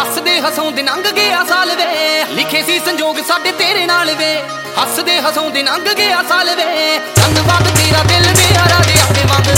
ਹੱਸਦੇ ਹਸਾਉਂਦੇ ਲੰਘ ਗਿਆ ਸਾਲ ਵੇ। ਲਿਖੇ ਸੀ ਸੰਜੋਗ ਸਾਡੇ ਤੇਰੇ ਨਾਲ ਵੇ। ਹੱਸਦੇ ਹਸਾਉਂਦੇ ਲੰਘ ਗਿਆ ਸਾਲ ਵੇ। ਧੰਨਵਾਦ ਤੇਰਾ ਦਿਲ ਮੇਰਾ ਦੇ ਆਪੇ ਮੰਗ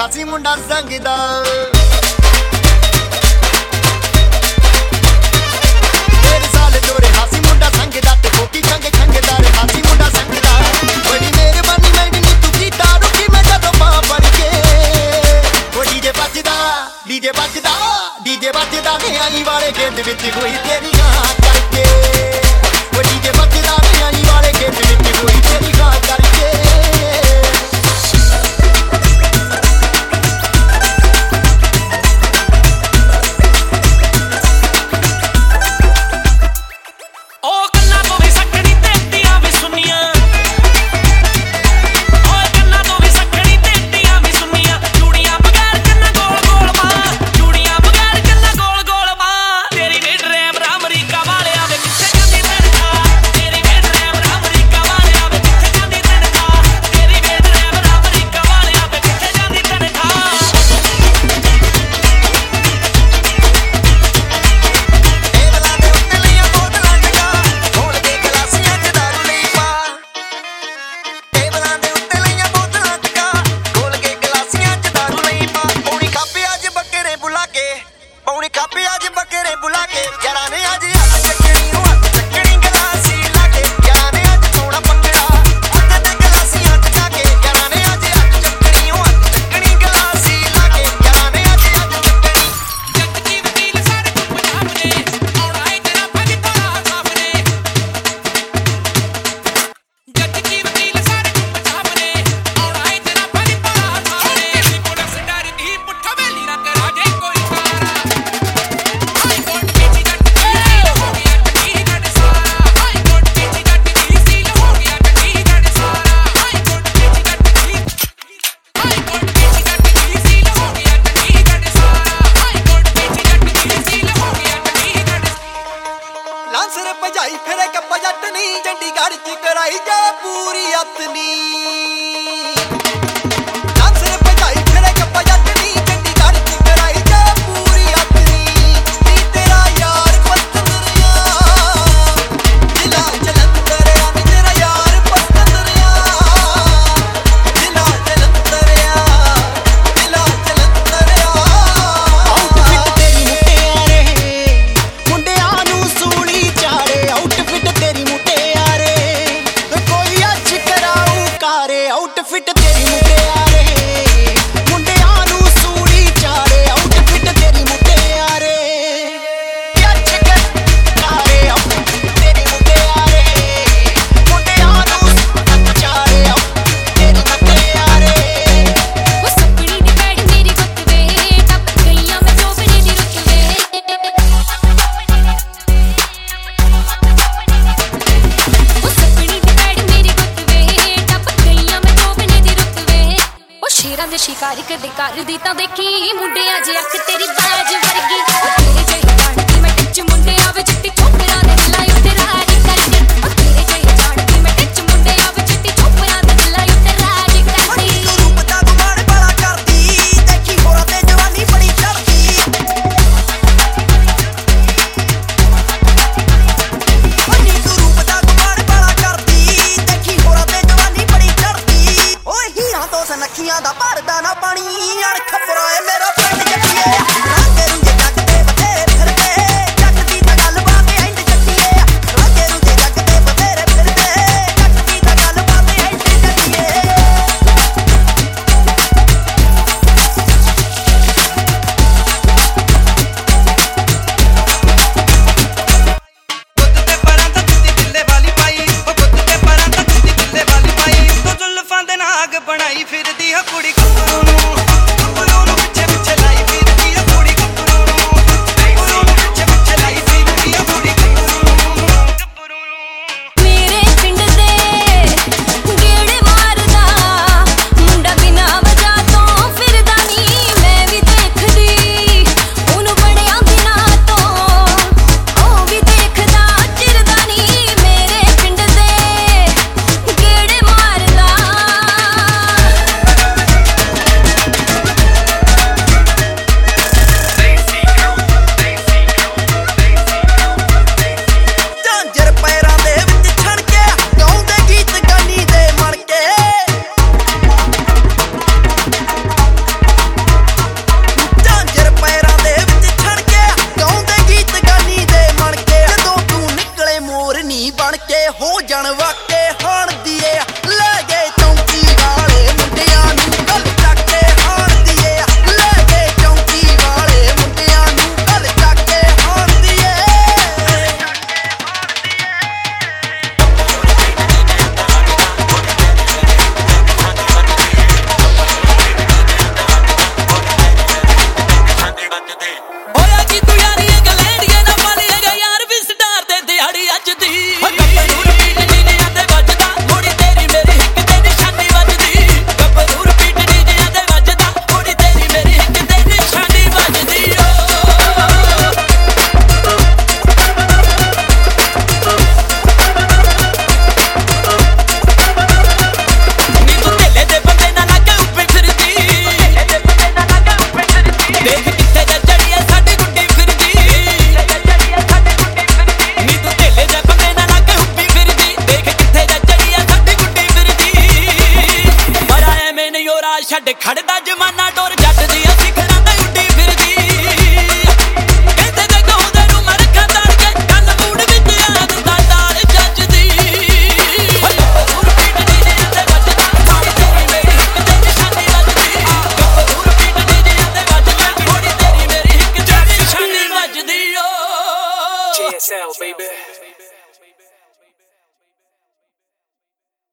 ਖਾਸੀ ਮੁੰਡਾ ਸੰਗਦਾ ਡੀਜੇ ਵੱਜਦਾ ਡੀਜੇ ਵੱਜਦਾ ਨਿਆਣੀ ਵਾਲੇ ਗੇਂਦ ਵਿੱਚ ਕੋਈ ਤੇਰੀ